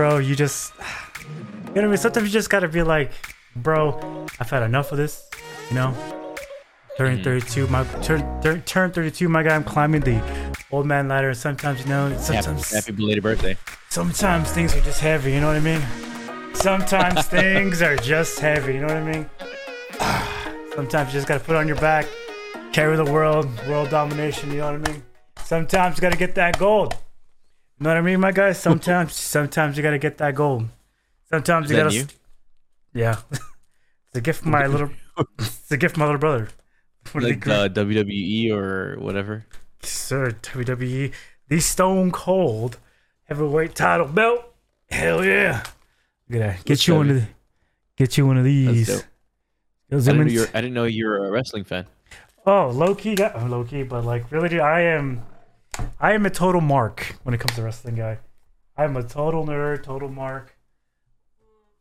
bro, you just, you know what I mean? Sometimes you just gotta be like, bro, I've had enough of this, you know? Turning Mhm. 32, my turn, turn, turn 32, my guy. I'm climbing the old man ladder. Sometimes, you know, Happy, sometimes, happy belated birthday. sometimes things are just heavy. You know what I mean? Sometimes things are just heavy. You know what I mean? Sometimes you just gotta put it on your back, carry the world, world domination. You know what I mean? Sometimes you gotta get that gold. You know what I mean, my guys? Sometimes, sometimes you gotta get that gold. Sometimes you gotta. you? Yeah, it's a gift from my little. It's a gift from my little brother. Like uh, WWE or whatever. Sir, WWE, the Stone Cold heavyweight title belt. Hell yeah! Look at that. Get you one of the, get you one of these. I didn't, know you're, I didn't know you were a wrestling fan. oh, low key, yeah, oh, low key, but like really, dude, I am, I am a total mark when it comes to wrestling, guy. I'm a total nerd, total mark.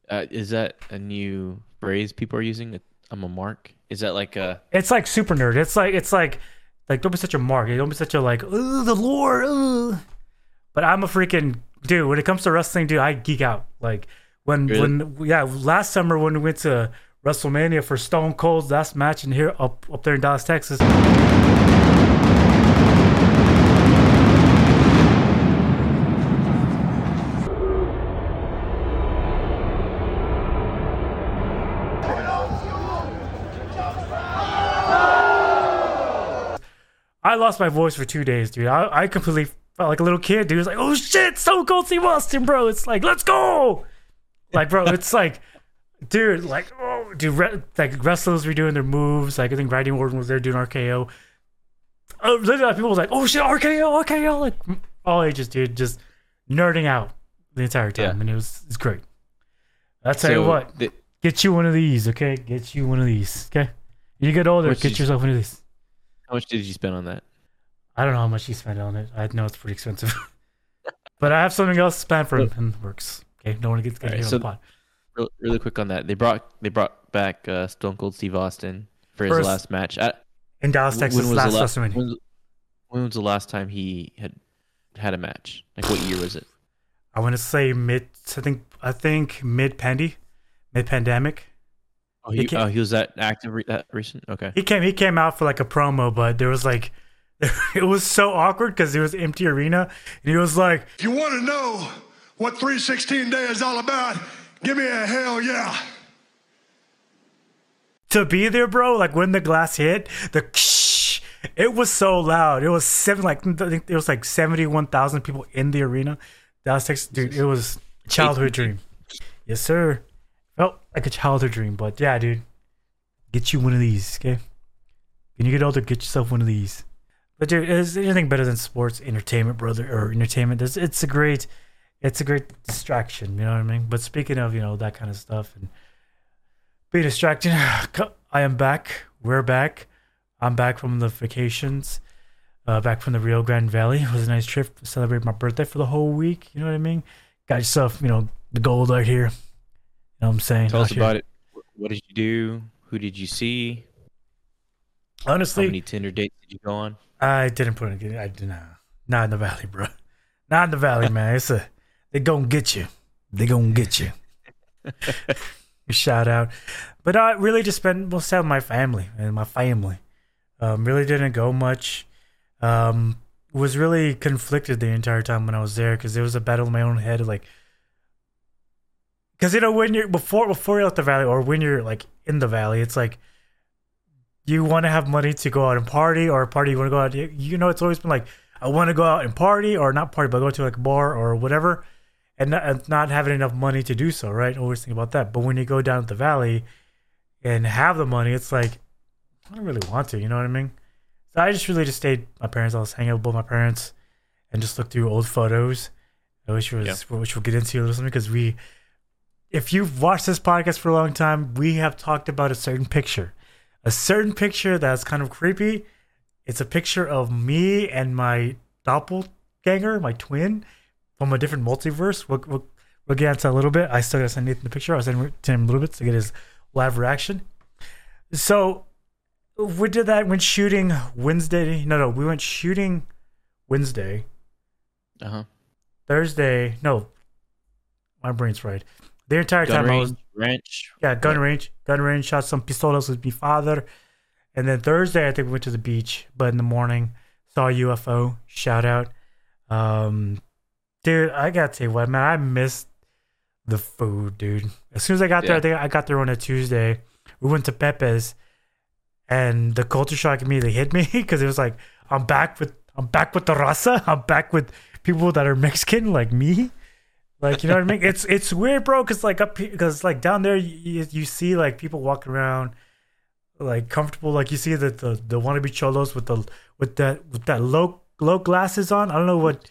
Uh, is that a new phrase people are using? I'm a mark. Is that like a? It's like super nerd. It's like it's like like don't be such a mark. Don't be such a like oh the lore. ugh." But I'm a freaking dude. When it comes to wrestling, dude, I geek out. Like when Really? when yeah last summer when we went to WrestleMania for Stone Cold's last match in here up up there in Dallas, Texas. Lost my voice for two days, dude. I, I completely felt like a little kid, dude. It's like, oh shit, Stone Cold Steve Austin, bro. It's like, let's go. Like, bro, it's like, dude, like, oh, dude, re- like wrestlers were doing their moves. Like, I think Randy Orton was there doing RKO. Oh, literally, people was like, oh shit, RKO, RKO. Like, all ages, dude, just nerding out the entire time. Yeah. And it was, it's great. I'll tell you what, the- get you one of these, okay? Get you one of these, okay? You get older, Which get yourself one of these. how much did you spend on that? I don't know how much he spent on it. I know it's pretty expensive. but I have something else planned for him in the works. Okay, no one gets get here so- on the pod. Real, really quick on that. They brought they brought back uh, Stone Cold Steve Austin for his First- last match. At, In Dallas, when Texas, was last last, WrestleMania. when, when was the last time he had had a match? Like what year was it? I want to say mid. I think I think mid pandy, mid pandemic. Oh, He he, came- oh, he was that active re- that recent. Okay. He came. He came out for like a promo, but there was like, it was so awkward because it was empty arena, and he was like, If you want to know what 316 Day is all about, give me a hell yeah. to be there, bro. Like when the glass hit, the ksh, it was so loud. It was seven, like I think it was like seventy one thousand people in the arena. Dallas, Texas, dude. It was a childhood dream. Yes, sir. Felt like a childhood dream, but yeah, dude. Get you one of these, okay? When you get older, get yourself one of these. But dude, is anything better than sports entertainment, brother, or entertainment? It's, it's a great, it's a great distraction. You know what I mean? But speaking of, you know, that kind of stuff and be distracted. I am back. We're back. I'm back from the vacations. Uh, back from the Rio Grande Valley. It was a nice trip to celebrate my birthday for the whole week. You know what I mean? Got yourself, you know, the gold right here. You know what I'm saying? Tell Out us here. about it. What did you do? Who did you see? Honestly, how many Tinder dates did you go on? I didn't put it. I did not. Not in the valley, bro. Not in the valley, man. It's a. They gonna get you. They gonna get you. Shout out, but I really just spent most of my family and my family. Um, really didn't go much. Um, was really conflicted the entire time when I was there because it was a battle in my own head. Like, because you know when you're before before you're at the valley or when you're like in the valley, it's like you want to have money to go out and party or a party you want to go out you- know it's always been like i want to go out and party or not party but go to like a bar or whatever and not, and not having enough money to do so right? Always think about that. But when you go down to the valley and have the money it's like i don't really want to you know what i mean? So i just really just stayed my parents i was hanging out with both my parents and just looked through old photos uh, which was Yeah. which we'll get into a little something because we if you've watched this podcast for a long time we have talked about a certain picture a certain picture that's kind of creepy. It's a picture of me and my doppelganger, my twin, from a different multiverse. We'll, we'll, we'll get into that a little bit. I still gotta send Nathan the picture. I'll send it to him a little bit to get his live reaction. So we did that when shooting Wednesday. No, no, we went shooting Wednesday, Uh huh. Thursday. No, my brain's fried. The entire Gun time I was ranch. yeah, gun range, gun range. Shot some pistolas with my father, and then Thursday I think we went to the beach. But in the morning saw a UFO. Shout out, um, dude. I gotta tell you what, man. I missed the food, dude. As soon as I got there, I think I got there on a Tuesday. We went to Pepe's, and the culture shock immediately hit me because it was like I'm back with I'm back with the raza. I'm back with people that are Mexican like me. Like you know what I mean? It's it's weird, bro. Cause like up because like down there you, you see like people walking around like comfortable. Like you see the the, the wannabe cholos with the with that with that low low glasses on. I don't know what.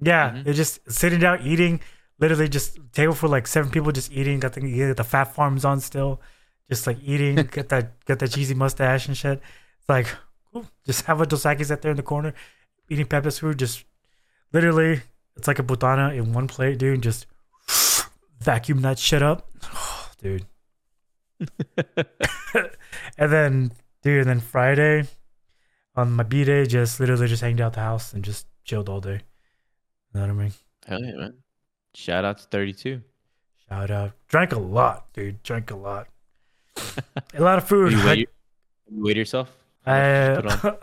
Yeah, Mhm. they're just sitting down eating. Literally just table for like seven people just eating. Got the the fat farms on still, just like eating. get that get that cheesy mustache and shit. It's like cool. just have a Dos Equis out there in the corner, eating Pepe's food. Just literally, it's like a botana in one plate, dude. Just vacuum that shit up, dude. and then, dude, and then Friday on my B day, just literally just hanged out the house and just chilled all day. You know what I mean? Hell yeah, man. Shout out to 32. Shout out. Drank a lot, dude. Drank a lot. a lot of food. You weigh, you weighed yourself? You I,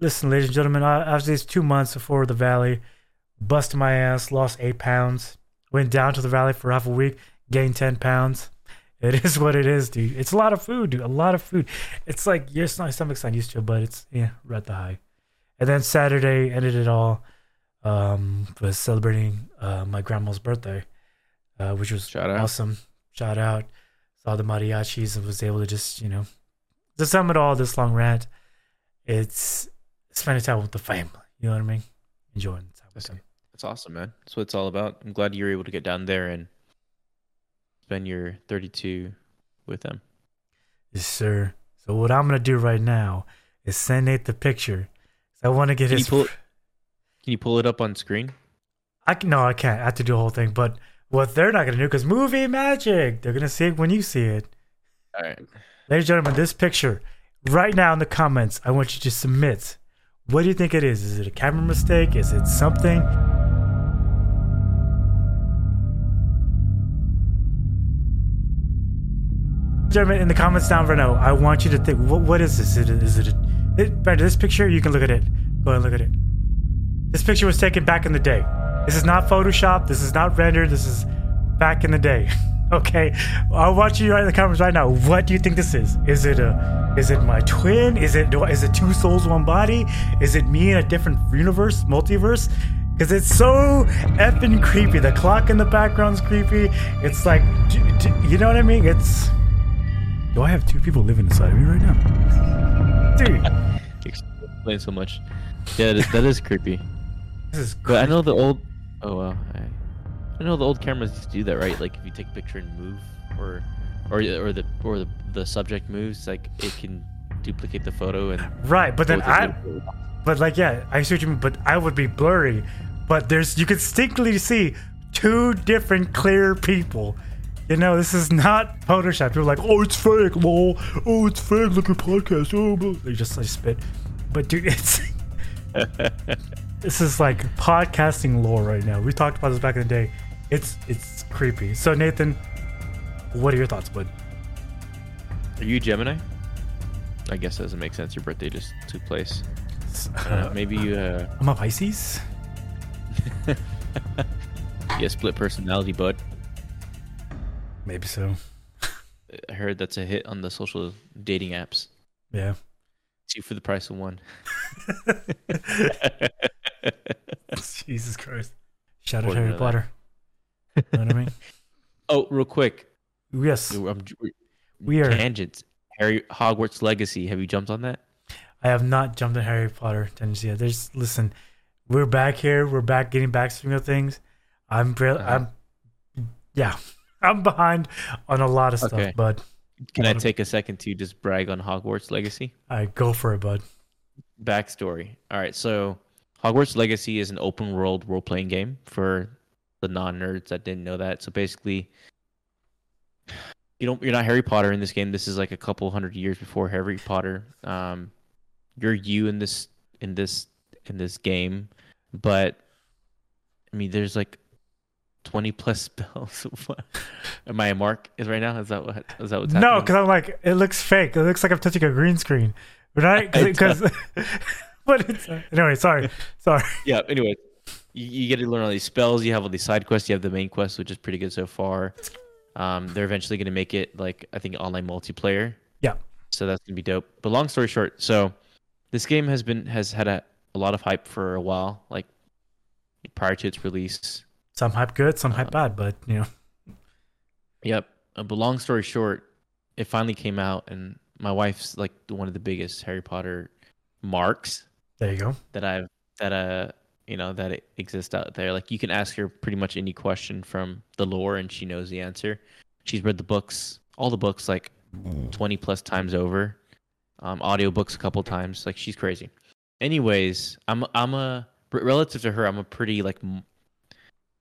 listen, ladies and gentlemen, I, after these two months before the valley, busted my ass, lost eight pounds, went down to the valley for half a week, gained 10 pounds. It is what it is, dude. It's a lot of food, dude. A lot of food. It's like your stomach's not used to it, but it's, yeah, we're at the high. And then Saturday ended it all. Um, was celebrating uh, my grandma's birthday, uh, which was Shout out. awesome. Shout out. Saw the mariachis and was able to just, you know, to sum it all, this long rant, it's spending time with the family. You know what I mean? Enjoying time with them. That's awesome, man. That's what it's all about. I'm glad you were able to get down there and spend your 32 with them. Yes, sir. So what I'm gonna do right now is send Nate the picture. I want to get Can his. you pull? Can you pull it up on screen? I can, no, I can't. I have to do the whole thing. But what they're not gonna do, because movie magic, they're gonna see it when you see it. All right. Ladies and gentlemen, this picture right now in the comments, I want you to submit. What do you think it is? Is it a camera mistake? Is it something? Gentlemen, in the comments down below, I want you to think. What, what is this? Is it? A, it this picture, you can look at it. Go and look at it. This picture was taken back in the day. This is not Photoshop. This is not rendered. This is back in the day. Okay, I want you to write in the comments right now. What do you think this is? Is it a? Is it my twin? Is it? Is it two souls, one body? Is it me in a different universe, multiverse? Because it's so effing creepy. The clock in the background's creepy. It's like, you know what I mean? It's. Do I have two people living inside of me right now, dude? Explain so much. Yeah, that is, that is creepy. This is. But I know the old. Oh wow. I, know the old cameras used to do that, right? Like if you take a picture and move, or, or or the or the, the subject moves, like it can duplicate the photo and. Right, but then I. But like, yeah, I see what you mean. But I would be blurry. But there's you can distinctly see two different clear people. You know, this is not Photoshop. People are like, oh, it's fake, lol. Oh, it's fake. Look at podcast. Oh, blah. they just like spit. But dude, it's this is like podcasting lore right now. We talked about this back in the day. It's it's creepy. So Nathan, what are your thoughts, bud? Are you Gemini? I guess that doesn't make sense. Your birthday just took place. I maybe you uh, I'm a Pisces. you have split personality, bud. Maybe so. I heard that's a hit on the social dating apps. Yeah. Two for the price of one. Jesus Christ. Shout out Harry Potter. you know what I mean? Oh, real quick. Yes. I'm, We are- tangents. Harry Hogwarts Legacy. Have you jumped on that? I have not jumped in Harry Potter tangents yet. There's listen, we're back here. We're back getting back of things. I'm. Uh-huh. I'm yeah. I'm behind on a lot of stuff, Okay. but Can I take a second to just brag on Hogwarts Legacy? I go for it, bud. Backstory. All right, so Hogwarts Legacy is an open world role playing game for the non nerds that didn't know that. So basically, you don't you're not Harry Potter in this game. This is like a couple hundred years before Harry Potter. Um, you're you in this in this in this game, but I mean, there's like twenty plus spells. Am I a mark? Is right now? Is that what? Is that what's No, because I'm like, it looks fake. It looks like I'm touching a green screen, right? Because, but it's anyway. Sorry, sorry. yeah. Anyway, you, you get to learn all these spells. You have all these side quests. You have the main quest, which is pretty good so far. Um, they're eventually going to make it like I think online multiplayer. Yeah. So that's gonna be dope. But long story short, so this game has been has had a, a lot of hype for a while, like prior to its release. Some hype good, some hype bad, but you know, Yep. Uh, but long story short, it finally came out, and my wife's like one of the biggest Harry Potter marks there you go. that I've that uh you know that it exists out there. Like you can ask her pretty much any question from the lore, and she knows the answer. She's read the books, all the books, like twenty plus times over. Um, audiobooks a couple times. Like she's crazy. Anyways, I'm I'm a relative to her. I'm a pretty like m-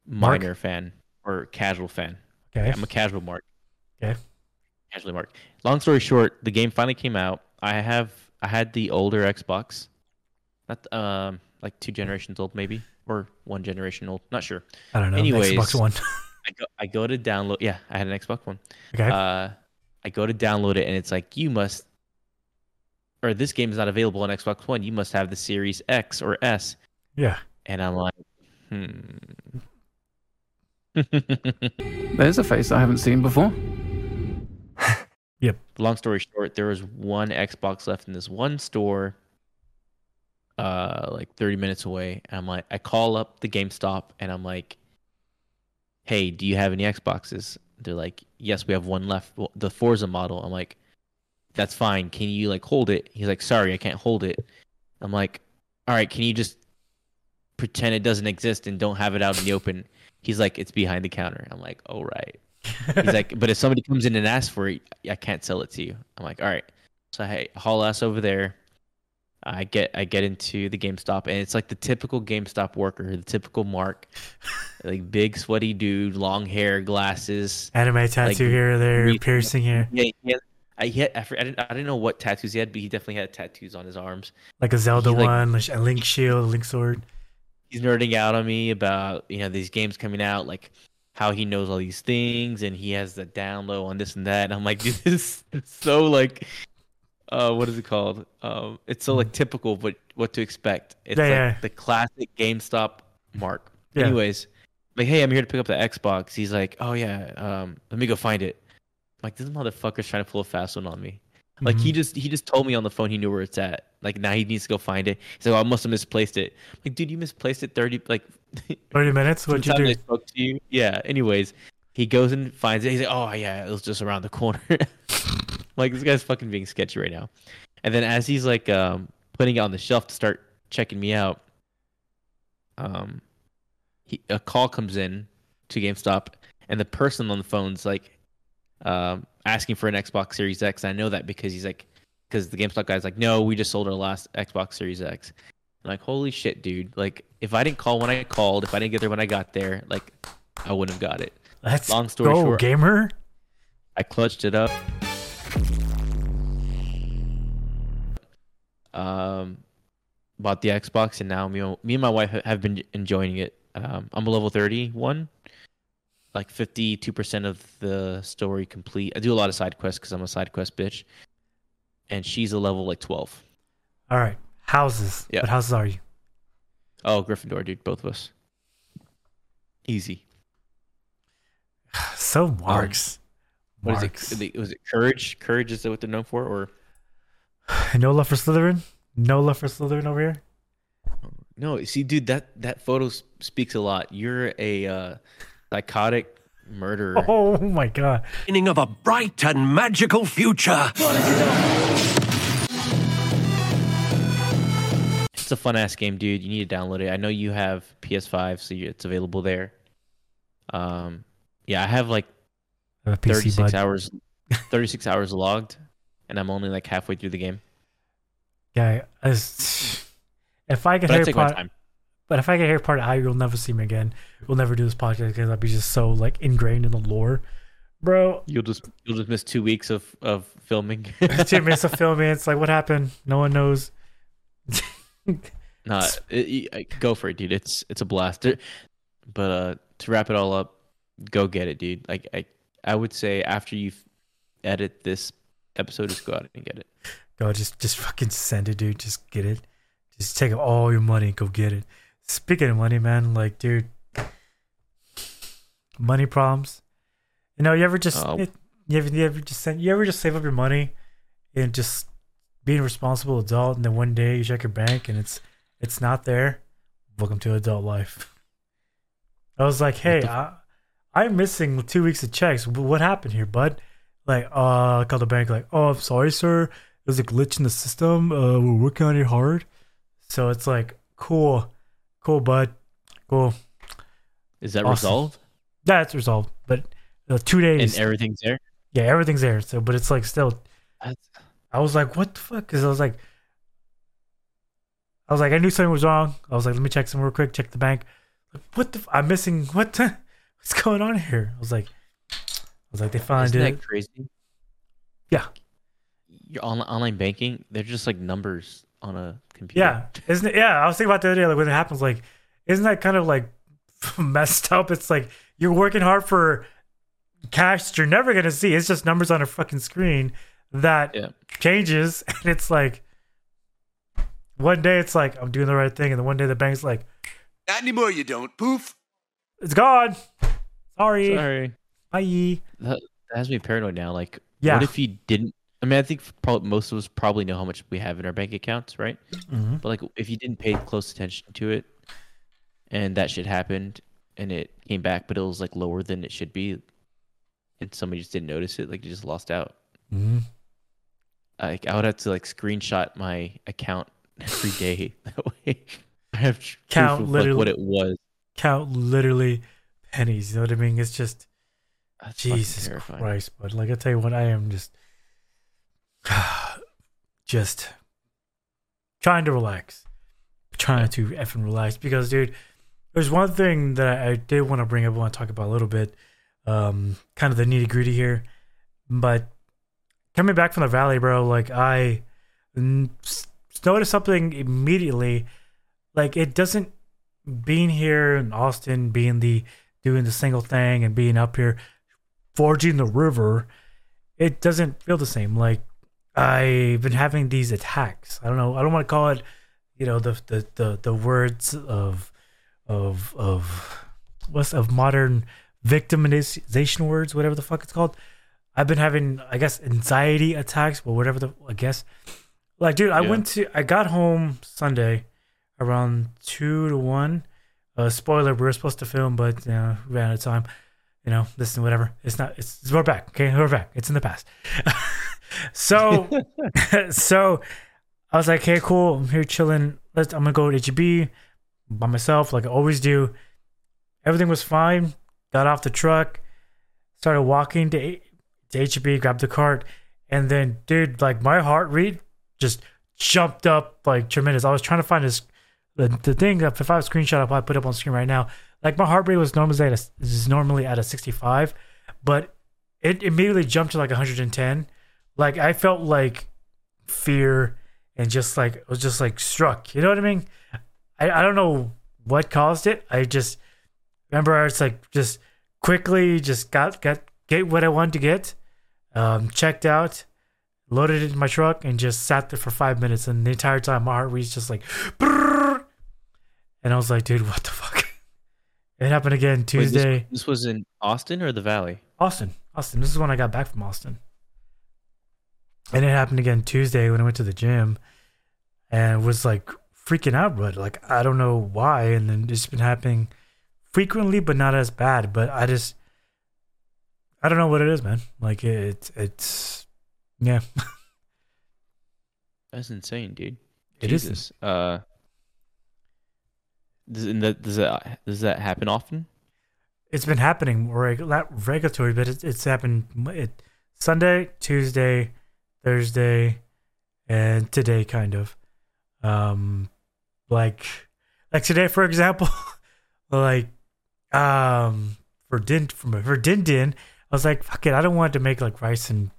Mark? minor fan or casual fan. Okay, I'm a casual mark. Okay. Casually mark. Long story short, the game finally came out. I have I had the older Xbox, not um like two generations old maybe or one generation old, not sure. I don't know. anyways. Xbox One. I go I go to download. Yeah, I had an Xbox One. Okay, Uh, I go to download it and it's like you must, or this game is not available on Xbox One. You must have the Series X or S. yeah. And I'm like, hmm. There's a face I haven't seen before. Yep. Long story short, there was one Xbox left in this one store, uh, like 30 minutes away. And I'm like, I call up the GameStop and I'm like, hey, do you have any Xboxes? They're like, yes, we have one left, well, the Forza model. I'm like, that's fine. Can you like hold it? He's like, sorry, I can't hold it. I'm like, all right, can you just pretend it doesn't exist and don't have it out in the open? He's like, it's behind the counter. I'm like, all right. He's like, but if somebody comes in and asks for it, I can't sell it to you. I'm like, all right. So I haul ass over there. I get I get into the GameStop and it's like the typical GameStop worker, the typical Mark, like big sweaty dude, long hair, glasses. Anime tattoo here, there, re- piercing here, Yeah, he had, I he had, I, didn't I didn't know what tattoos he had, but he definitely had tattoos on his arms. like a Zelda like- one, like a Link shield, a Link sword. He's nerding out on me about you know these games coming out, like how he knows all these things and he has the down low on this and that. And I'm like, dude, this is so like, uh, what is it called? Um, it's so like typical, but what to expect. It's Yeah, like yeah. the classic GameStop mark. Yeah. Anyways, like, hey, I'm here to pick up the Xbox. He's like, oh yeah, um, let me go find it. I'm like, this motherfucker's trying to pull a fast one on me. Like Mm-hmm. he just he just told me on the phone he knew where it's at. Like now he needs to go find it. He's like, oh, I must have misplaced it. Like, dude, you misplaced it thirty like Thirty minutes. What'd you do? I spoke to you. Yeah. Anyways, he goes and finds it. He's like, "Oh yeah, it was just around the corner." like this guy's fucking being sketchy right now. And then as he's like um, putting it on the shelf to start checking me out, um, he, a call comes in to GameStop, and the person on the phone's like um, asking for an Xbox Series X. I know that because he's like, because the GameStop guy's like, "No, we just sold our last Xbox Series X." I'm like, holy shit, dude! Like, if I didn't call when I called, if I didn't get there when I got there, like, I wouldn't have got it. Let's long story go, short- gamer. I clutched it up. Um, bought the Xbox, and now me, me and my wife have been enjoying it. Um, I'm a level 31, like 52% of the story complete. I do a lot of side quests because I'm a side quest bitch, and she's a level like 12. All right, houses. Yeah. What houses are you? Oh, Gryffindor, dude, both of us. Easy. So marks. What is marks. it? Was it courage? Courage is that what they're known for, or No love for Slytherin. No love for Slytherin over here. No, see, dude, that that photo speaks a lot. You're a uh, psychotic murderer. Oh my god. beginning of a bright and magical future. It's a fun ass game, dude. You need to download it. I know you have PS5, so it's available there. Um, yeah, I have like I have 36 bud. hours, 36 hours logged, and I'm only like halfway through the game. Yeah, I just- if I get But I Harry take my time. But if I get Harry Potter, I will never see me again. We'll never do this podcast because I'll be just so like ingrained in the lore, bro. You'll just you'll just miss two weeks of of filming. Two minutes of filming, it's like what happened? No one knows. Nah, it, it- go for it, dude. It's it's a blast. But uh, to wrap it all up, go get it, dude. Like I, I would say after you edit this episode, just go out and get it. Go just just fucking send it, dude. Just get it. Just take all your money and go get it. Speaking of money, man, like, dude, money problems. You know, you ever just Oh. you ever you ever just send, you ever just save up your money and just being a responsible adult, and then one day you check your bank and it's it's not there. Welcome to adult life. I was like, hey, I, I'm missing two weeks of checks. What happened here, bud? Like, uh, I called the bank, like, oh, I'm sorry, sir. There's a glitch in the system. Uh, we're working on it hard. So it's like, cool, cool, bud, cool. Is that Awesome. resolved? That's resolved. But uh, two days, And everything's there. yeah, everything's there. So, but it's like still, That's, I was like, what the fuck? Because I was like, I was like, I knew something was wrong. I was like, let me check some real quick. Check the bank. Like, what the? F- I'm missing. What? The, what's going on here? I was like, I was like, they finally isn't did that it. crazy? Yeah. Your on, online banking, they're just like numbers on a computer. Yeah, isn't it? Yeah, I was thinking about the other day, like when it happens, like, isn't that kind of like messed up? It's like you're working hard for cash that you're never gonna see. It's just numbers on a fucking screen that Yeah. changes, and it's like one day it's like I'm doing the right thing, and then one day the bank's like Not anymore, you don't. Poof. it's gone. Sorry, Sorry. bye. That, that has me paranoid now. Like, Yeah. what if you didn't? I mean, I think probably most of us probably know how much we have in our bank accounts, right? Mhm. But like, if you didn't pay close attention to it, and that shit happened, and it came back, but it was like lower than it should be, and somebody just didn't notice it, like you just lost out. Mhm. Like, I would have to like screenshot my account every day. That way, I have Count of, like, what it was. Count literally pennies. You know what I mean? It's just That's Jesus. Christ, but like I tell you what, I am just just trying to relax. Trying to effing relax because dude, there's one thing that I did want to bring up, I want to talk about a little bit. Um kind of the nitty gritty here. But coming back from the valley, bro, like I noticed something immediately. Like it doesn't being here in Austin, being the doing the single thing and being up here forging the river, it doesn't feel the same. Like I've been having these attacks. I don't know. I don't want to call it, you know, the the the, the words of of of what's of modern victimization words, whatever the fuck it's called. I've been having, I guess, anxiety attacks, but whatever the I guess. Like, dude, I Yeah. went to I got home Sunday around two to one. Uh, spoiler: We were supposed to film, but you know, we ran out of time. You know, listen, whatever. It's not. It's we're back. Okay, we're back. It's in the past. so, so I was like, "Hey, cool. I'm here chilling. Let's. I'm gonna go to HEB by myself, like I always do." Everything was fine. Got off the truck, started walking to, to HEB, grabbed the cart, and then, dude, like my heart rate just jumped up like tremendous. I was trying to find this the, the thing if if I have a screenshot, I'll probably put it up on screen right now. Like my heart rate was normally at a, is normally at a 65, but it immediately jumped to like 110. Like I felt like fear and just like it was just like struck. You know what I mean? I, I don't know what caused it. I just remember I was like just quickly just got got get what I wanted to get, um, checked out, loaded it in my truck, and just sat there for five minutes. And the entire time my heart was just like, and I was like, dude, what the fuck? It happened again Wait, this- Tuesday. this was in Austin or the Valley? Austin. Austin. This is when I got back from Austin. And it happened again Tuesday when I went to the gym and was like freaking out, but like I don't know why. And then it's been happening frequently, but not as bad. But I just I don't know what it is, man. Like it's it's yeah. That's insane, dude. It is. Jesus. Uh, does, that, does that does that happen often? It's been happening reg- regulatory, but it's it's happened it, Sunday, Tuesday, Thursday, and today, kind of. Um, like like today, for example, like um for din for, for din din, I was like, fuck it, I don't want to make like rice and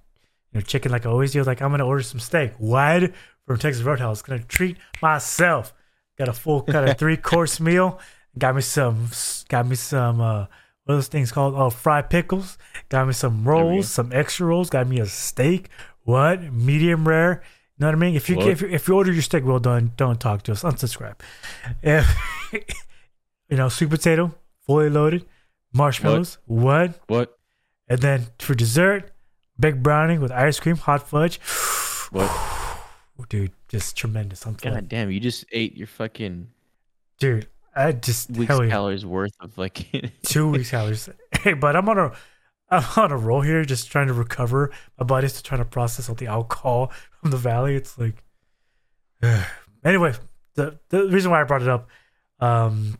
you know chicken like I always do. Like I'm gonna order some steak. What from Texas Roadhouse? Gonna treat myself. Got a full got a three course meal. Got me some got me some uh what are those things called? Oh, fried pickles. Got me some rolls, some extra rolls. Got me a steak. What? Medium rare. You know what I mean? If you if you, if you order your steak well done, don't talk to us. Unsubscribe. If you know, sweet potato, fully loaded, marshmallows. What? What? And then for dessert, baked brownie with ice cream, hot fudge. What? Dude, just tremendous. I'm God damn! You just ate your fucking dude. I just week's yeah. calories worth of like. two weeks calories. Hey, but I'm on a I'm on a roll here, just trying to recover. My body's still trying to process all the alcohol from the valley. It's like, anyway, the the reason why I brought it up, um,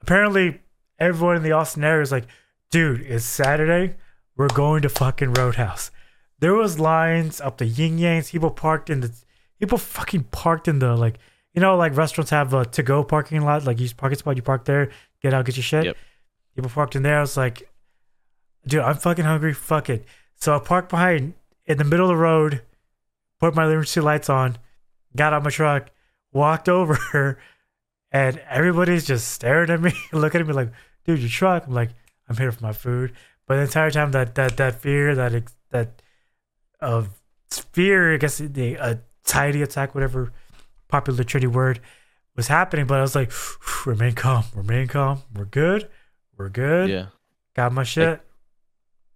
apparently everyone in the Austin area is like, dude, it's Saturday. We're going to fucking Roadhouse. There was lines up the yin yangs. People parked in the people fucking parked in the like you know like restaurants have a to go parking lot like you parking spot you park there get out get your shit. Yep. People parked in there. I was like, dude, I'm fucking hungry. Fuck it. So I parked behind in the middle of the road, put my emergency lights on, got out my truck, walked over, and everybody's just staring at me, looking at me like, dude, your truck. I'm like, I'm here for my food. But the entire time that that that fear, that that of fear, I guess the uh, anxiety attack, whatever popular trendy word was happening. But I was like, remain calm, remain calm. We're good. We're good. yeah. Got my shit.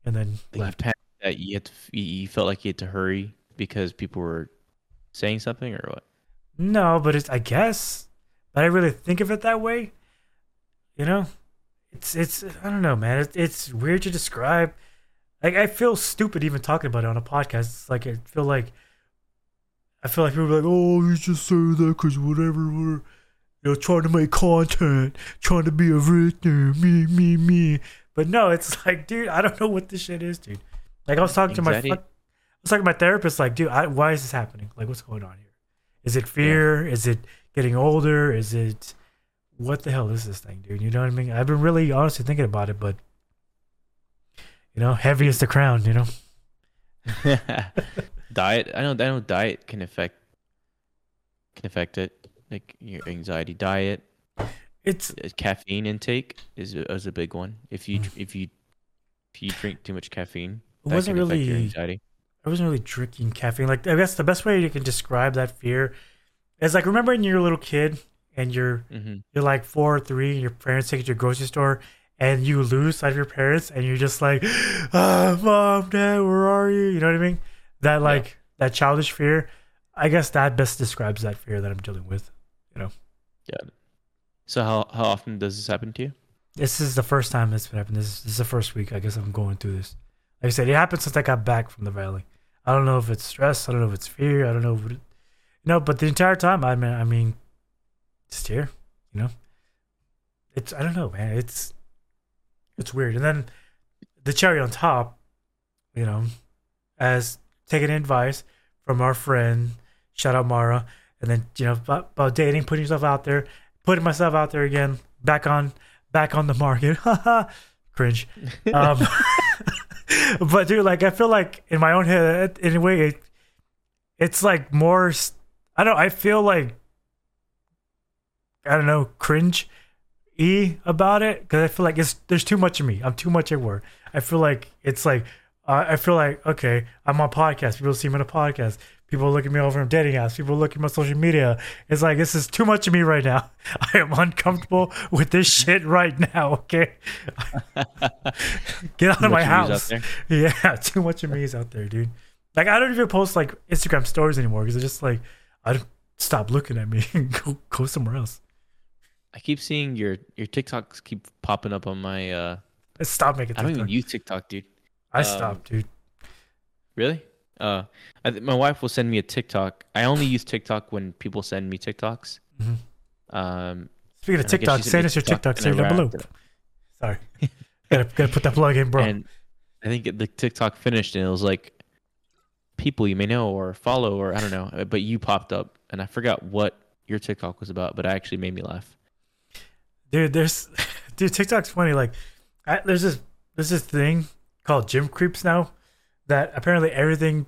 and then left. that you had to, you felt like you had to hurry because people were saying something or what? No, but it's I guess. But I really think of it that way. You know? It's it's I don't know, man. It's it's weird to describe. Like I feel stupid even talking about it on a podcast. It's like I feel like I feel like people are like, oh, you just say that because whatever we're you know trying to make content, trying to be a victim, me, me, me. But no, it's like, dude, I don't know what this shit is, dude. Like I was talking to my I was talking to my therapist, like, dude, I, why is this happening? Like, what's going on here? Is it fear? Is it getting older? Is it what the hell is this thing, dude? You know what I mean? I've been really honestly thinking about it, but you know, heavy is the crown, you know. diet. I know. I know. Diet can affect can affect it. Like your anxiety. Diet, It's caffeine intake is a, is a big one. If you if you if you drink too much caffeine, it wasn't your really anxiety. I wasn't really drinking caffeine. Like I guess the best way you can describe that fear is like remember when you're a little kid and you're hmm you're like four or three and your parents take you to the grocery store and you lose sight of your parents and you're just like ah, mom dad where are you you know what i mean that like that childish fear i guess that best describes that fear that i'm dealing with You know. Yeah. So how how often does this happen to you? this is the first time it's been happening this, this is the first week i guess i'm going through this like i said it happened since i got back from the valley i don't know if it's stress i don't know if it's fear i don't know if it, no but the entire time i mean i mean just here you know it's i don't know man it's it's weird and then the cherry on top you know as taking advice from our friend shout out mara and then you know about, about dating putting yourself out there putting myself out there again back on back on the market. Cringe. Um but dude like i feel like in my own head in anyway it, it's like more I don't i feel like i don't know cringe e about it because i feel like it's there's too much of me. I'm too much at work. I feel like it's like uh, i feel like okay i'm on podcast. People see me on a podcast. People look at me over in dating apps. People look at my social media. It's like this is too much of me right now. I am uncomfortable with this shit right now okay? Get out of my much of you's out house. yeah too much of me is out there dude. Like i don't even post like instagram stories anymore because it's just like i don't stop looking at me and go go somewhere else. I keep seeing your your TikToks keep popping up on my. uh stop making I don't even use TikTok, dude. I um, stopped dude Really? Uh, I th- my wife will send me a TikTok. I only use TikTok when people send me TikToks. Mhm. Um, speaking of tiktok send us your TikTok say down below sorry gotta, gotta put that plug in bro And I think the TikTok finished and it was like people you may know or follow or I don't know, uh, but you popped up and I forgot what your TikTok was about, but it actually made me laugh. dude there's dude tiktok's funny like I, there's this there's this thing called gym creeps now that apparently everything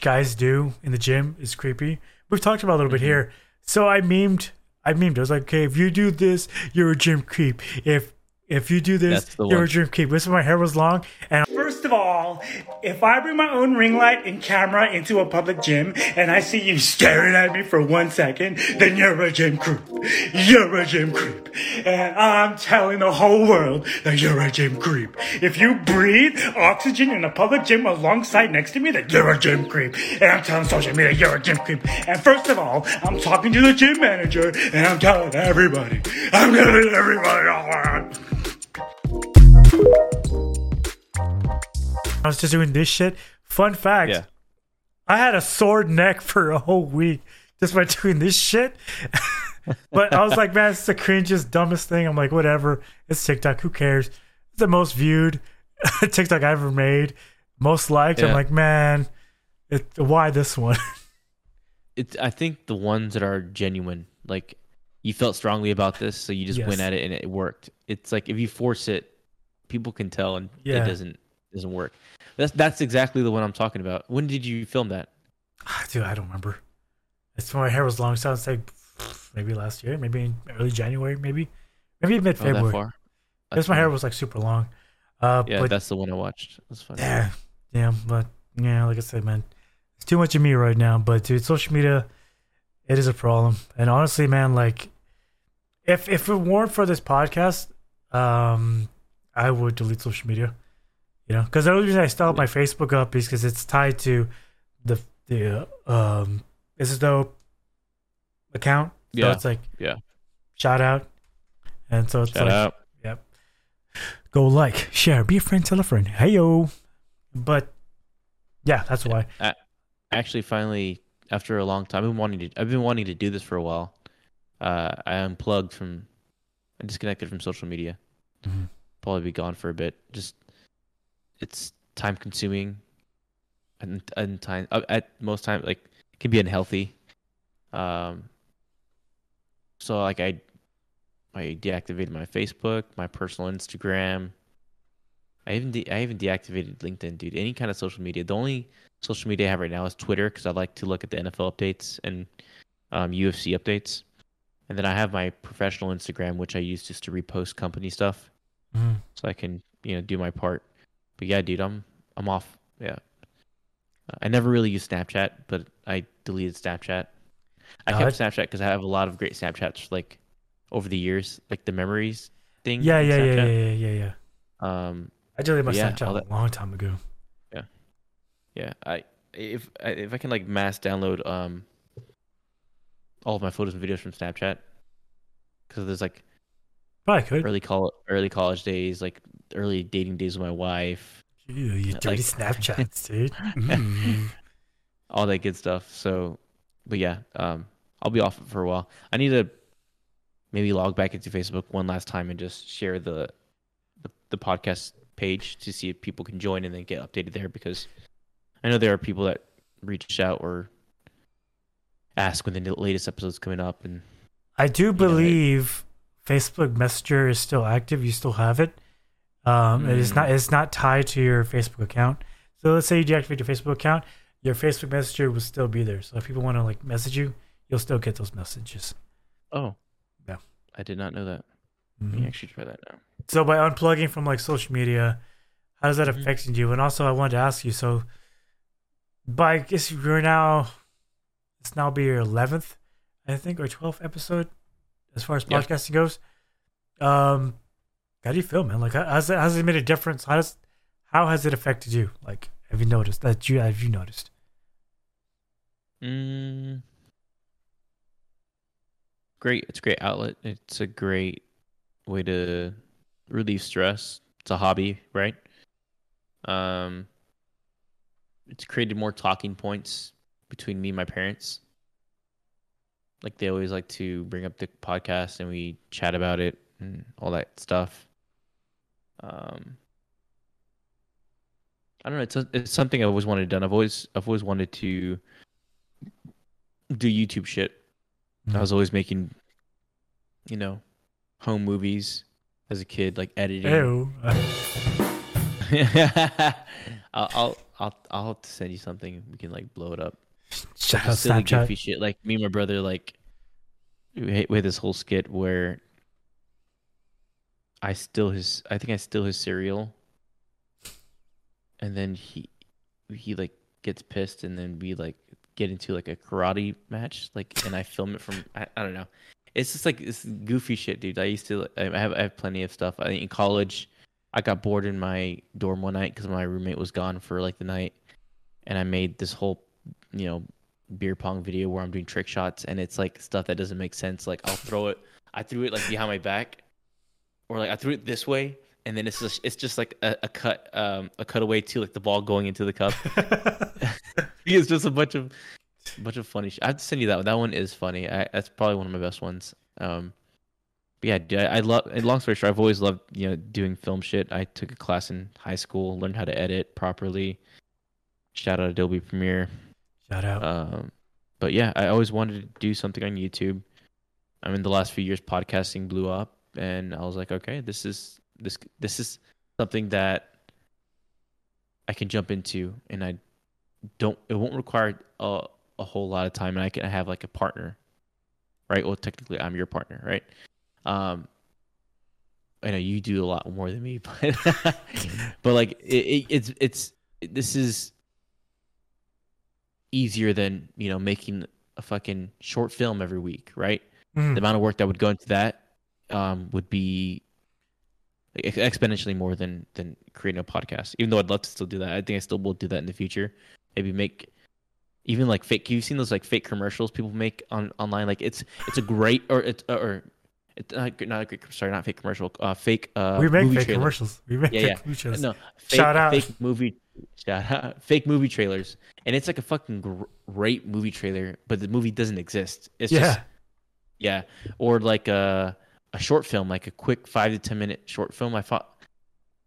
guys do in the gym is creepy. We've talked about a little bit Mhm. here. So i memed i memed. I was like okay if you do this you're a gym creep. If If you do this, you're a gym creep. This when my hair was long. And first of all, if I bring my own ring light and camera into a public gym and I see you staring at me for one second, then you're a gym creep. You're a gym creep. And I'm telling the whole world that you're a gym creep. If you breathe oxygen in a public gym alongside next to me, then you're a gym creep. And I'm telling social media you're a gym creep. And first of all, I'm talking to the gym manager and I'm telling everybody. I'm telling everybody. I was just doing this shit. Fun fact. Yeah. I had a sore neck for a whole week just by doing this shit. but I was like, man, it's the cringiest, dumbest thing. I'm like, whatever. It's TikTok. Who cares? It's the most viewed TikTok I ever made, most liked. I'm like, man, it, why this one? It's I think the ones that are genuine, like you felt strongly about this, so you just Yes. went at it and it worked. It's like if you force it, people can tell and Yeah. it doesn't doesn't work. That's that's exactly the one I'm talking about. When did you film that? Dude, I don't remember. It's when my hair was long, so I'd say maybe last year, maybe in early January, maybe, maybe mid Oh, that February. Because my hair was like super long. Uh, Yeah, but that's the one I watched. That's funny. Yeah, yeah, but yeah, like I said, man, it's too much of me right now. But dude, social media, it is a problem. And honestly, man, like, if if it weren't for this podcast, um, I would delete social media. You know, because the only reason I still have my Facebook up is because it's tied to the the uh, um this is dope account. So Yeah, it's like yeah. shout out, and so it's Shout like out. Yep. Go like, share, be a friend, tell a friend. Hey yo. But yeah, that's why. I Actually, finally, after a long time, I've been wanting to. I've been wanting to do this for a while. Uh, I unplugged from, I disconnected from social media. Mhm. Probably be gone for a bit. Just, it's time consuming, and and time uh, at most time like it can be unhealthy. Um. So like I, I deactivated my Facebook, my personal Instagram. I even de- I even deactivated LinkedIn, dude. Any kind of social media. The only social media I have right now is Twitter because I like to look at the NFL updates and um, UFC updates. And then I have my professional Instagram, which I use just to repost company stuff, Mhm. so I can you know do my part. But yeah, dude, I'm I'm off. Yeah, I never really used Snapchat, but I deleted Snapchat. I kept Snapchat because I have a lot of great Snapchats, like over the years, like the memories thing. Yeah, yeah, yeah, yeah, yeah, yeah, yeah. Um, I deleted my Yeah, Snapchat a long time ago. Yeah, yeah. I if I- if I can like mass download um all of my photos and videos from Snapchat because there's like Probably could. early col early college days, like early dating days with my wife, Ew, you dirty like- Snapchats, dude. Mm. all that good stuff. So, but yeah, um, I'll be off for a while. I need to maybe log back into Facebook one last time and just share the the, the podcast page to see if people can join and then get updated there because I know there are people that reach out or ask when the latest episode's coming up and I do it- believe Facebook Messenger is still active. You still have it. Um, it is Mm. not. It's not tied to your Facebook account. So let's say you deactivate your Facebook account, your Facebook Messenger will still be there. So if people want to like message you, you'll still get those messages. oh Yeah. I did not know that. Let Mhm. me actually try that now. So by unplugging from like social media, how does that Mhm. affecting you? And also, I wanted to ask you. So, by I guess you're now, it's now be your eleventh, I think, or twelfth episode, as far as Yeah. podcasting goes. Um, how do you feel, man? Like, how- has it has it made a difference? How does how has it affected you? Like, have you noticed that you have you noticed? Mm, great. It's a great outlet. It's a great way to relieve stress. It's a hobby, right? Um, it's created more talking points between me and my parents. Like they always like to bring up the podcast and we chat about it and all that stuff. Um, I don't know. It's a, it's something I've always wanted done. I've always I've always wanted to do YouTube shit. I was always making, you know, home movies as a kid, like editing. Ew. I'll, I'll I'll I'll have to send you something. We can like blow it up. Shout out silly Snapchat. goofy shit. Like me and my brother, like we had we had this whole skit where I steal his. I think I steal his cereal, and then he he like gets pissed, and then we like get into like a karate match, like, and I film it from. I, I don't know. It's just like this goofy shit, dude. I used to. I have I have plenty of stuff. I in college, I got bored in my dorm one night because my roommate was gone for like the night, and I made this whole, you know, beer pong video where I'm doing trick shots, and it's like stuff that doesn't make sense. Like I'll throw it. I threw it like behind my back, or like I threw it this way, and then it's just it's just like a, a cut um a cutaway to like the ball going into the cup. it's just a bunch of bunch of funny. Sh- I have to send you that one. That one is funny. I, that's probably one of my best ones. Um, but yeah, dude, I, I love. Long story short, I've always loved you know doing film shit. I took a class in high school, learned how to edit properly. Shout out Adobe Premiere. Shout out. Um, but yeah, I always wanted to do something on YouTube. I mean, the last few years, podcasting blew up, and I was like, okay, this is this this is something that I can jump into, and I don't. It won't require a a whole lot of time, and I can have like a partner, right? Well, technically, I'm your partner, right? Um, I know you do a lot more than me, but but like it, it, it's it's this is easier than you know making a fucking short film every week, right? Mm. The amount of work that would go into that um, would be ex- exponentially more than than creating a podcast. Even though I'd love to still do that, I think I still will do that in the future. Maybe make even like fake. You've seen those like fake commercials people make on online. Like it's it's a great or it's or it's not, not a great. Sorry, not fake commercial. Uh, fake. Uh, we make movie fake trailer. commercials. We make Yeah, fake yeah. commercials. No, fake, Shout out. fake movie. Shout out. Fake movie trailers, and it's like a fucking gr- great movie trailer, but the movie doesn't exist. It's yeah. just yeah, or like a a short film, like a quick five to ten minute short film. I thought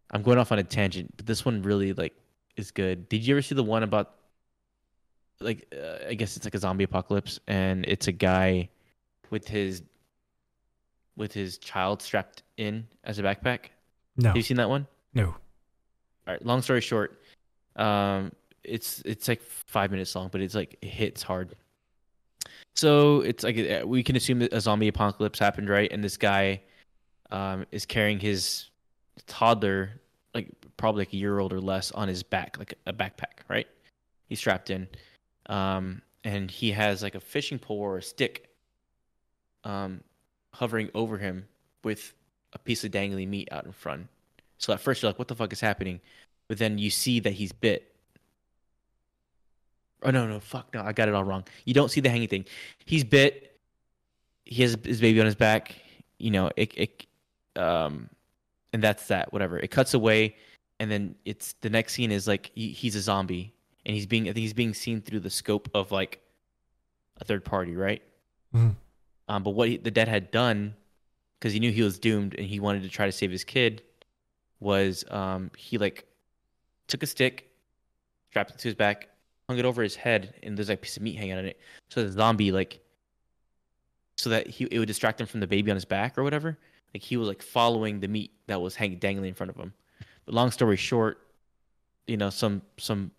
I'm going off on a tangent, but this one really like is good. Did you ever see the one about like uh, I guess it's like a zombie apocalypse, and it's a guy with his with his child strapped in as a backpack. no. Have you seen that one? No. All right. Long story short, um, it's it's like five minutes long, but it's like it hits hard. So it's like uh, we can assume that a zombie apocalypse happened, right? And this guy um, is carrying his toddler, like probably like a year old or less, on his back, like a backpack, right? He's strapped in, um, and he has like a fishing pole or a stick, um, hovering over him with a piece of dangly meat out in front. So at first you're like, "What the fuck is happening?" But then you see that he's bit. Oh no, no, fuck no, I got it all wrong. You don't see the hanging thing. He's bit. He has his baby on his back. You know, it, it, um, and that's that. Whatever. It cuts away, and then it's the next scene is like he, he's a zombie, and he's being I think he's being seen through the scope of like a third party, right? Mhm. Um, but what he, the dad had done, because he knew he was doomed and he wanted to try to save his kid, was um, he like took a stick, strapped it to his back, hung it over his head, and there's like a piece of meat hanging on it. So the zombie like, so that he it would distract him from the baby on his back or whatever. Like he was like following the meat that was hanging dangling in front of him. But long story short, you know some some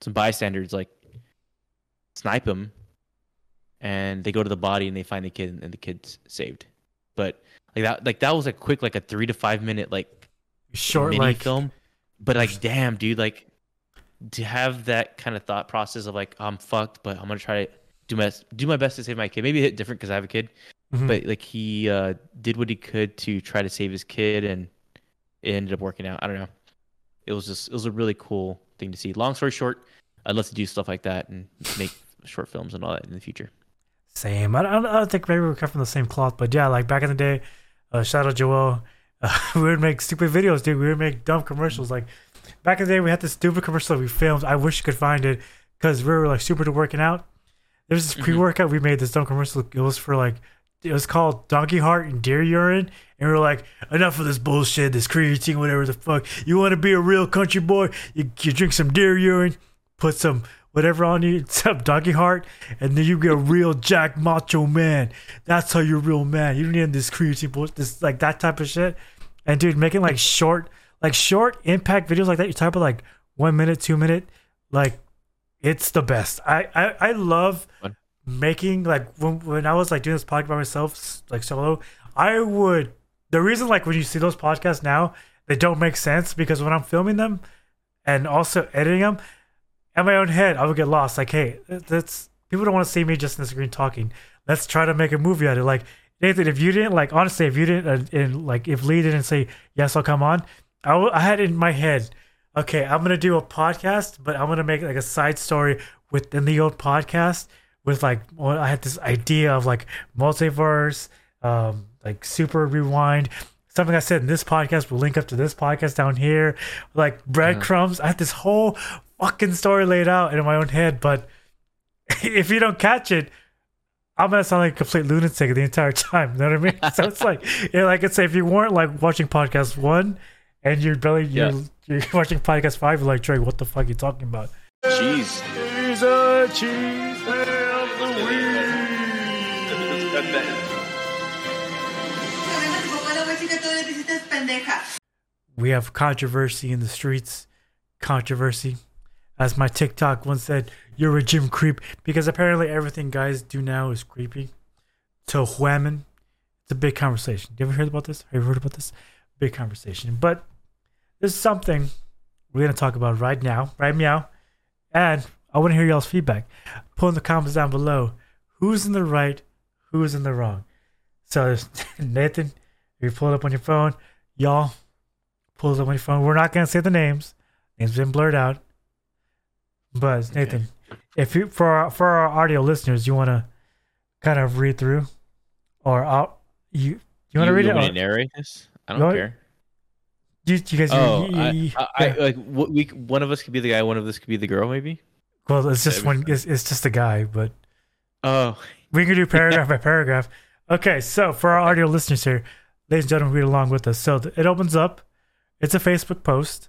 some bystanders like snipe him, and they go to the body and they find the kid and the kid's saved. But like that like that was a quick like a three to five minute like Short mini like film. But like, damn, dude, like to have that kind of thought process of like, I'm fucked, but I'm gonna try to do my do my best to save my kid. Maybe hit different because I have a kid, Mhm. but like he uh, did what he could to try to save his kid, and it ended up working out. I don't know. It was just it was a really cool thing to see. Long story short, I'd love to do stuff like that and make short films and all that in the future. Same. I don't, I don't think maybe we're cut from the same cloth, but yeah, like back in the day, uh, shout out Joel. Uh, we would make stupid videos, dude. We would make dumb commercials. Like back in the day, we had this stupid commercial that we filmed. I wish you could find it because we were like super to working out. There was this Mm-hmm. pre-workout we made. This dumb commercial. It was for like it was called Donkey Heart and Deer Urine, and we're like, enough of this bullshit, this creatine, whatever the fuck. You want to be a real country boy? You, you drink some deer urine, put some whatever on you, some donkey heart, and then you get a real Jack Macho Man. That's how you're a real man. You don't need this creatine bullshit, this like that type of shit. And dude, making like short, like short impact videos like that. You type of like one minute, two minute, like it's the best. I I, I love making like when when I was like doing this podcast by myself, like solo. I would the reason like when you see those podcasts now, they don't make sense because when I'm filming them and also editing them, in my own head, I would get lost. Like, hey, that's people don't want to see me just in the screen talking. Let's try to make a movie out of it. Like Nathan, if you didn't like, honestly, if you didn't, uh, and like, if Lee didn't say yes, I'll come on. I, w- I had in my head, okay, I'm gonna do a podcast, but I'm gonna make like a side story within the old podcast with like, well, I had this idea of like multiverse, um, like super rewind. Something I said in this podcast will link up to this podcast down here, like breadcrumbs. Uh-huh. I had this whole fucking story laid out in my own head, but if you don't catch it, I'm gonna sound like a complete lunatic the entire time. You know what I mean? so it's like, yeah, like I say, if you weren't like watching podcast one and you're barely you're, Yeah. you're watching podcast five, you're like, Trey, what the fuck are you talking about? Jeez. He's a cheese We have controversy in the streets. Controversy. As my TikTok once said, you're a gym creep. Because apparently everything guys do now is creepy. To women. It's a big conversation. You ever heard about this? Have you heard about this? Big conversation. But there's something we're to talk about right now. Right meow. And I want to hear y'all's feedback. Put in the comments down below. Who's in the right? Who's in the wrong? So, Nathan, if you pull it up on your phone, y'all pull it up your phone. We're not going to say the names. Names been blurred out. But Nathan, if you for our, for our audio listeners, you want to kind of read through, or I'll, you you want to read it? want Or, to narrate this? I don't care. you, you guys, Oh, you- I, you- I, I yeah. like we one of us could be the guy, one of us could be the girl, maybe. well, it's just one. It's, it's just a guy, but Oh, we can do paragraph by paragraph. Okay, so for our audio listeners here, ladies and gentlemen, read along with us. So it opens up. It's a Facebook post,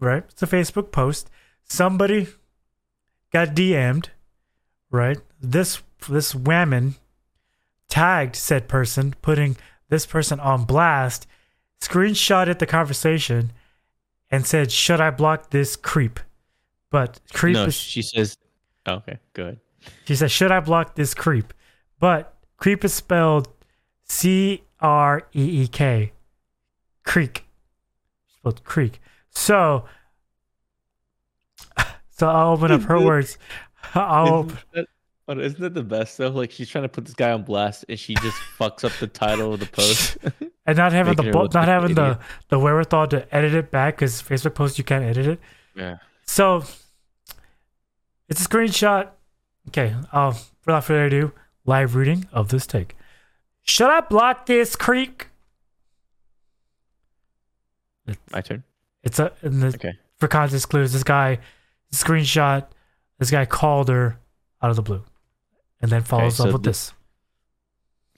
right? It's a Facebook post. Somebody got DM'd, right? This this woman tagged said person, putting this person on blast, screenshotted the conversation, and said, "Should I block this creep?" But creep no, is she says. Oh, okay, good. she says, "Should I block this creep?" But creep is spelled C R E E K, creek, spelled creek. So, so I'll open up her words. I'll op- Isn't that, oh, isn't that the best though? Like she's trying to put this guy on blast, and she just fucks up the title of the post. and not having the Making her bo- not like having the the wherewithal to edit it back because Facebook posts you can't edit it. yeah. So it's a screenshot. Okay, um, without further ado, live reading of this take. Should I block this creek? My turn. It's a in the, Okay. for context clues. This guy screenshot. This guy called her out of the blue, and then follows so up with thi- this.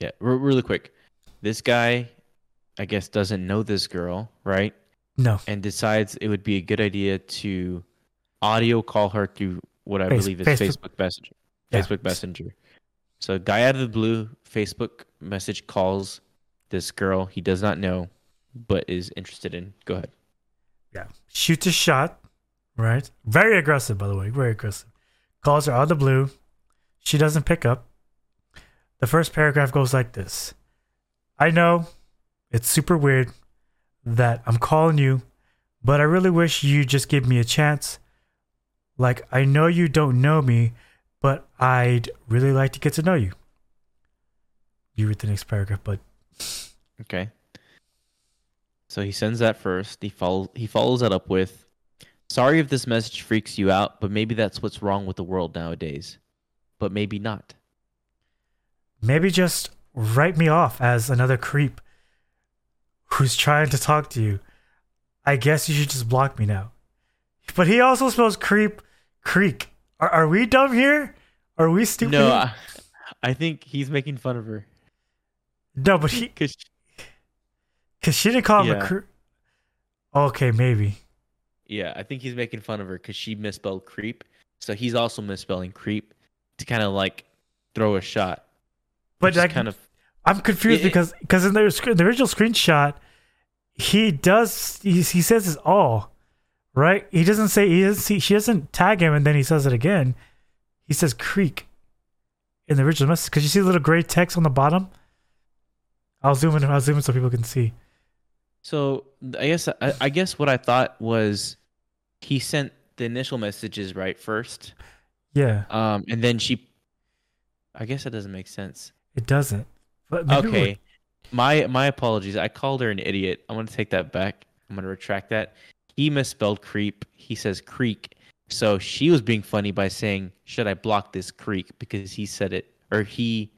Yeah, re- really quick. This guy, I guess, doesn't know this girl, right? No, And decides it would be a good idea to audio call her through what I Face- believe is Facebook- Facebook Messenger. Yeah. Facebook Messenger. So, guy out of the blue, Facebook message calls this girl he does not know, but is interested in. Go ahead. yeah, shoots a shot. Right, very aggressive, by the way, very aggressive. Calls her out of the blue. She doesn't pick up. The first paragraph goes like this I know it's super weird that I'm calling you, but I really wish you just give me a chance. Like, I know you don't know me, but I'd really like to get to know you. You read the next paragraph, but Okay. So he sends that first. He follows he follows that up with Sorry if this message freaks you out, but maybe that's what's wrong with the world nowadays. But maybe not. maybe just write me off as another creep who's trying to talk to you. I guess you should just block me now. But he also spells creep creek. Are, are we dumb here? Are we stupid? No, I, I think he's making fun of her. no, but he Cause because she didn't call him a creep. Okay, maybe. yeah, I think he's making fun of her because she misspelled creep. So he's also misspelling creep to kind of like throw a shot. But like, kind of I'm confused It- because because in the, the original screenshot, he does he, he says it's all, right? He doesn't say he doesn't see, she doesn't tag him and then he says it again. He says creek in the original message because you see the little gray text on the bottom. I'll zoom in. I'll zoom in so people can see. So I guess I, I guess what I thought was he sent the initial messages right first, Yeah, um, and then she. I guess that doesn't make sense. it doesn't. Would. Okay, my my apologies. I called her an idiot. I'm gonna take that back. I'm gonna retract that. He misspelled creep. He says creek. So she was being funny by saying, "Should I block this creek?" Because he said it, or he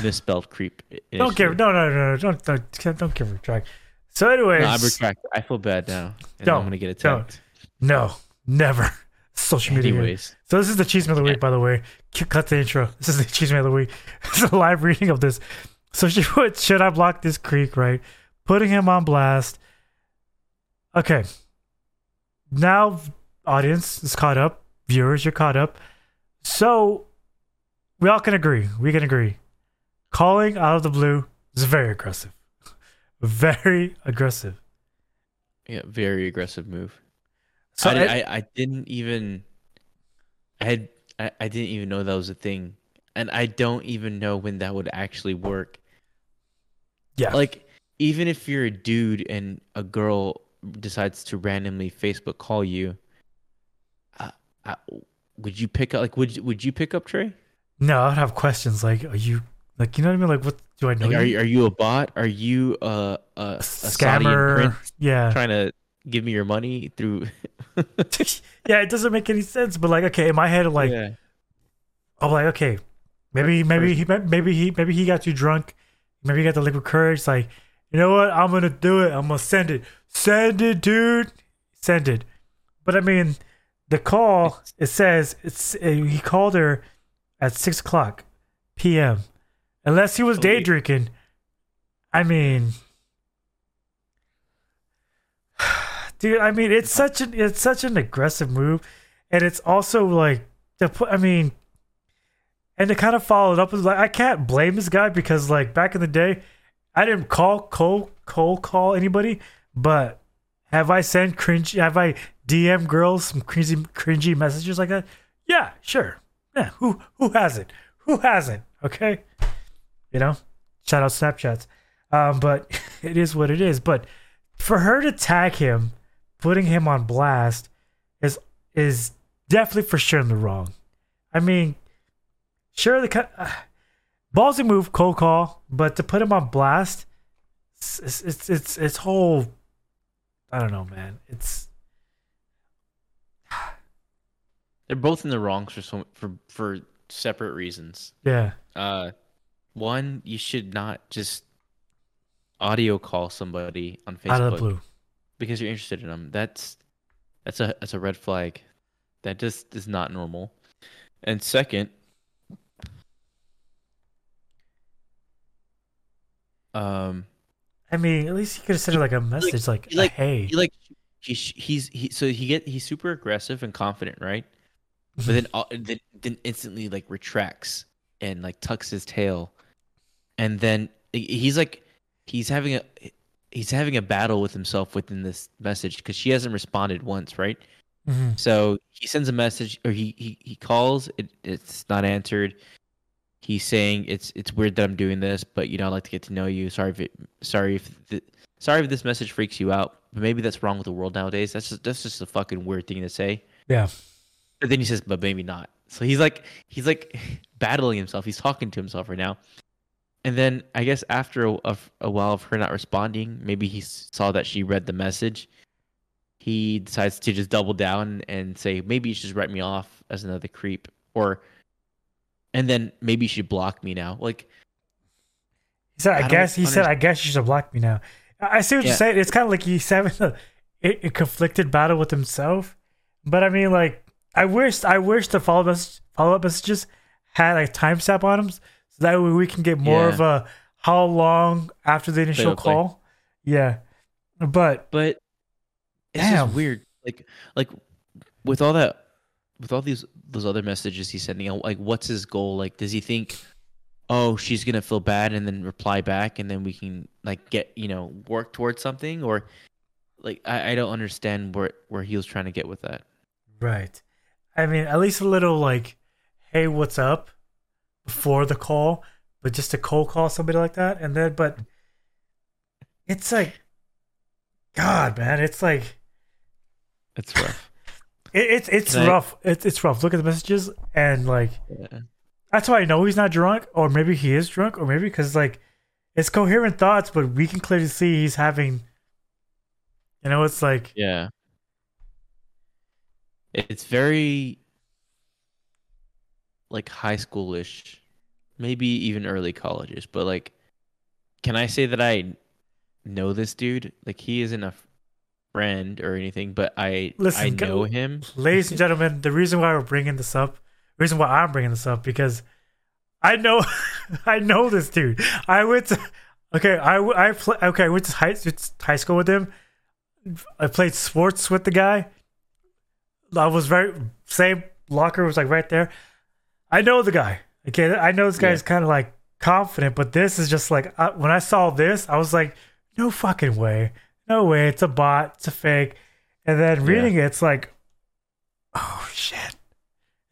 misspelled creep. Don't give. No, no, no, no. Don't don't don't give her a track. So, anyways, No, I retract. I feel bad now. And Don't, I'm gonna get attacked. no, never. Social media. Anyways, So this is the cheese meal of the week, by the way. Cut cut the intro. This is the cheese meal of the week. It's a live reading of this. So she put, "Should I block this creek?" Right, putting him on blast. Okay. Now, audience is caught up. Viewers, you're caught up. So we all can agree. We can agree. Calling out of the blue is very aggressive. Very aggressive. yeah, very aggressive move. So I, I- I, I didn't even I had I, I didn't even know that was a thing. And I don't even know when that would actually work. yeah. Like even if you're a dude and a girl decides to randomly Facebook call you, uh, uh, would you pick up like would you- would you pick up Trey? no, I'd have questions like, are you like, you know what I mean? Like, what do I know? Like, are you? are you a bot? Are you a a, a scammer? Yeah. trying to give me your money through? yeah, it doesn't make any sense. But like, okay, in my head, like, yeah. I'm like, okay, maybe, maybe he, maybe he, maybe he got too drunk. Maybe he got the liquid courage. Like, you know what? I'm gonna do it. I'm gonna send it. Send it, dude. Send it. But I mean, the call it says it's uh, he called her at six o'clock p.m. Unless he was day drinking. I mean, dude. I mean, it's such an it's such an aggressive move, and it's also like to put. I mean, and to kind of follow it up is like I can't blame this guy because like back in the day, I didn't call cold cold call anybody, but have I sent cringe? Have I DM girls some cringy cringy messages like that? Yeah, sure. Yeah, who who hasn't? Who hasn't? Okay, you know, shout out Snapchats. Um, but it is what it is. But for her to tag him, putting him on blast, is is definitely for sure in the wrong. I mean, sure the uh, ballsy move, cold call, but to put him on blast, it's it's it's it's, it's whole. I don't know, man. It's They're both in the wrong for so, for for separate reasons. yeah, Uh, one, you should not just audio call somebody on Facebook out of the blue. because you're interested in them. That's that's a that's a red flag. That just is not normal. And second, um, I mean, at least he could have sent it like a message, like, he like- "Hey, he like he's he's he so he get he's super aggressive and confident, right? But then uh, then then instantly like retracts and like tucks his tail, and then he's like he's having a he's having a battle with himself within this message because she hasn't responded once, right? Mhm. So he sends a message or he he, he calls it it's not answered. He's saying it's it's weird that I'm doing this, but you know I'd like to get to know you. Sorry if it, sorry if the, sorry if this message freaks you out, but maybe that's wrong with the world nowadays. That's just that's just a fucking weird thing to say. yeah, But then he says, but maybe not. So he's like he's like battling himself. He's talking to himself right now. And then I guess after a, a, a while of her not responding, maybe he saw that she read the message. He decides to just double down and say, maybe you should just write me off as another creep, or, and then maybe you should block me now. Like, He said, "I, I guess." He said, "I guess you should block me now." I see what Yeah. you're saying. It's kind of like he's having a, a, conflicted battle with himself. But I mean, like, I wish, I wish the follow up follow up messages had a timestamp on them, so that way we can get more Yeah. of a how long after the initial call. Yeah, but but it's Damn. just weird. Like, like with all that, with all these those other messages he's sending out, like, what's his goal? Like, does he think, oh, she's gonna feel bad and then reply back, and then we can like get you know work towards something, or like I, I don't understand where where he was trying to get with that. Right. I mean, at least a little like, hey, what's up before the call, but just to cold call somebody like that. And then, but it's like, God, man, it's like It's rough. It, it's it's Can I- rough. It's it's rough. Look at the messages and like yeah. that's why I know he's not drunk, or maybe he is drunk, or maybe because like it's coherent thoughts, but we can clearly see he's having. You know, it's like Yeah. It's very like high schoolish, maybe even early colleges, but like can I say that I know this dude? Like he isn't a friend or anything, but I Listen, I know him. ladies and gentlemen, the reason why we're bringing this up, reason why I'm bringing this up, because I know, I know this dude. I went to, okay, I play, okay, I went to high, high school with him. I played sports with the guy. I was very same locker was like right there. I know the guy. Okay, I know this guy's Yeah. kind of like confident, but this is just like I, when I saw this, I was like, no fucking way, no way, it's a bot, it's a fake. And then Yeah. reading it, it's like, oh shit.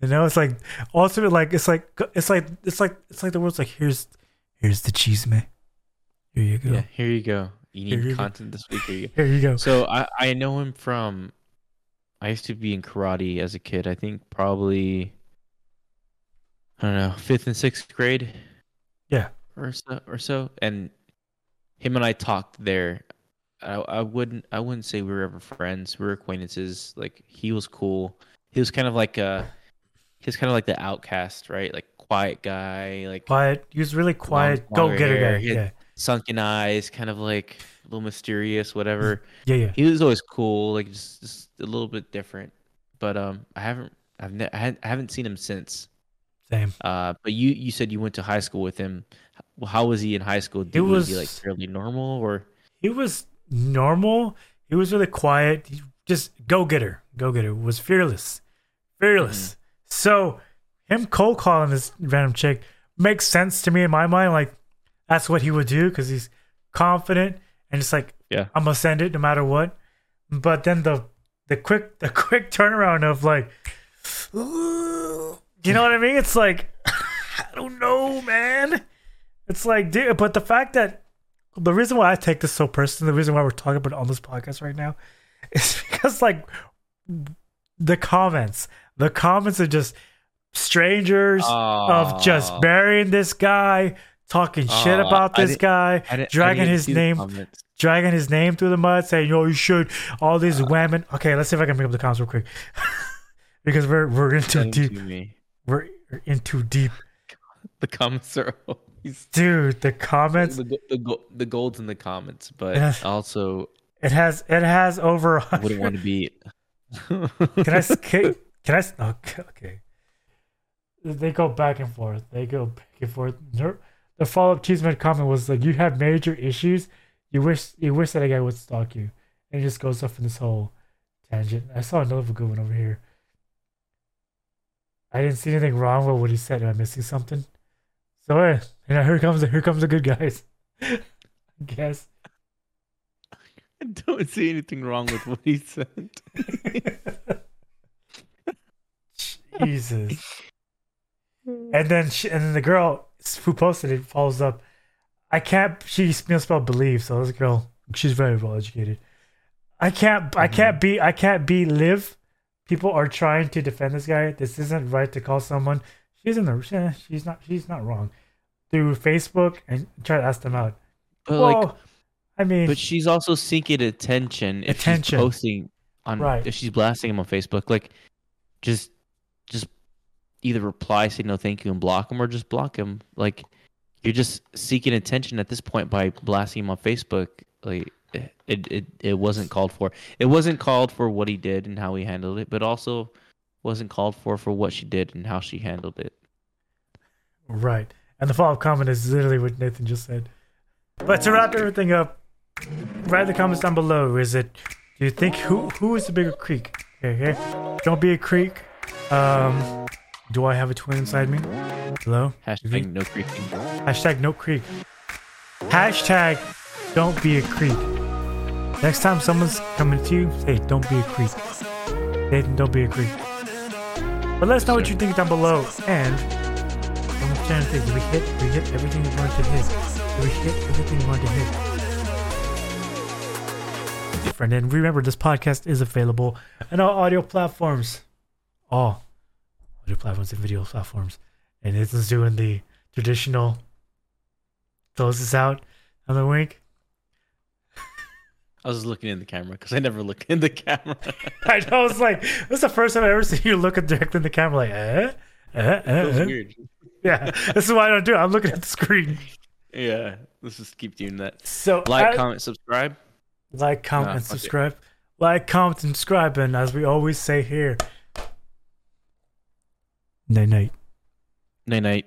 You know, it's like ultimately like it's like it's like it's like it's like the world's like here's here's the cheese man. Here you go. Yeah, here you go. You Here need you content this week. Here you go. Here you go. So I I know him from. I used to be in karate as a kid. I think probably. I don't know, fifth and sixth grade. Yeah. Or so, or so, and him and I talked there. I I wouldn't I wouldn't say we were ever friends. We were acquaintances. Like he was cool. He was kind of like a. He was kind of like the outcast, right? Like quiet guy, like Quiet. He was really quiet. Go getter hair, guy. Yeah. sunken eyes, kind of like a little mysterious, whatever. Yeah. Yeah. he was always cool, like just, just a little bit different. But um, I haven't, I've ne- I haven't seen him since. Same. Uh, but you, you said you went to high school with him. How, how was he in high school? Did, He was, he like fairly normal or? He was normal. He was really quiet. He just go getter. Go getter. Was fearless. Fearless. Mm-hmm. So him cold calling this random chick makes sense to me in my mind. Like that's what he would do because he's confident and it's like Yeah. I'm gonna send it no matter what. But then the the quick the quick turnaround of like, you know what I mean? It's like I don't know, man. It's like, dude. But the fact that the reason why I take this so personally, the reason why we're talking about it on this podcast right now, is because like the comments, the comments are just strangers of just burying this guy, talking shit about this guy, dragging his name, dragging his name through the mud, saying, "Yo, you should." All these Uh. women. Okay, let's see if I can bring up the comments real quick, because we're we're in too deep. me. We're in too deep, The comments are always dude. The comments. the, the, the golds in the comments, but also It has it has over. wouldn't want to be. Can I? Can, can I? s- oh, Okay, okay. They go back and forth. They go back and forth. The follow up Cheeseman comment was like, "You have major issues. You wish you wish that a guy would stalk you." And it just goes off in this whole tangent. I saw another good one over here. I didn't see anything wrong with what he said. Am I missing something? So yeah, you know, here comes the here comes the good guys. I guess. I don't see anything wrong with what he said. Jesus. And then she, and then the girl who posted it follows up. I can't. She spelled believe. So this girl, she's very well educated. I can't. I mm-hmm. can't be. I can't be live. People are trying to defend this guy. This isn't right to call someone. She's in the. Eh, she's not. She's not wrong. Through Facebook and try to ask them out. But well, like, I mean, but she's also seeking attention if Attention. she's posting on Right. if she's blasting him on Facebook. Like, just just either reply, say no, thank you, and block him, or just block him. Like, you're just seeking attention at this point by blasting him on Facebook. Like, it it it wasn't called for. It wasn't called for what he did and how he handled it, but also wasn't called for for what she did and how she handled it. Right. And the follow up comment is literally what Nathan just said. But to wrap everything up, write the comments down below. Is it do you think who who is the bigger creek? Okay, here. Don't be a creek. Um do I have a twin inside me? Hello? Hashtag no creeping. Hashtag no creek. Hashtag don't be a creek. Next time someone's coming to you, say don't be a creek. Nathan, don't be a creek. But let us know what you think down below. And I'm trying to think, did we hit we hit everything we wanted to hit? We hit everything we wanted to hit? friend. And remember, this podcast is available on all audio platforms, all audio platforms and video platforms. And this is doing the traditional close this out on the wink. I was looking in the camera because I never look in the camera. I know. It's like this is the first time I ever seen you looking directly in the camera, like, eh, eh, eh, That was eh. weird. Yeah, this is why I don't do it. I'm looking at the screen. Yeah, let's just keep doing that. So Like, I- comment, subscribe. like, comment, Nah, and fuck it. subscribe. Like, comment, and subscribe. And as we always say here, night night. Night night.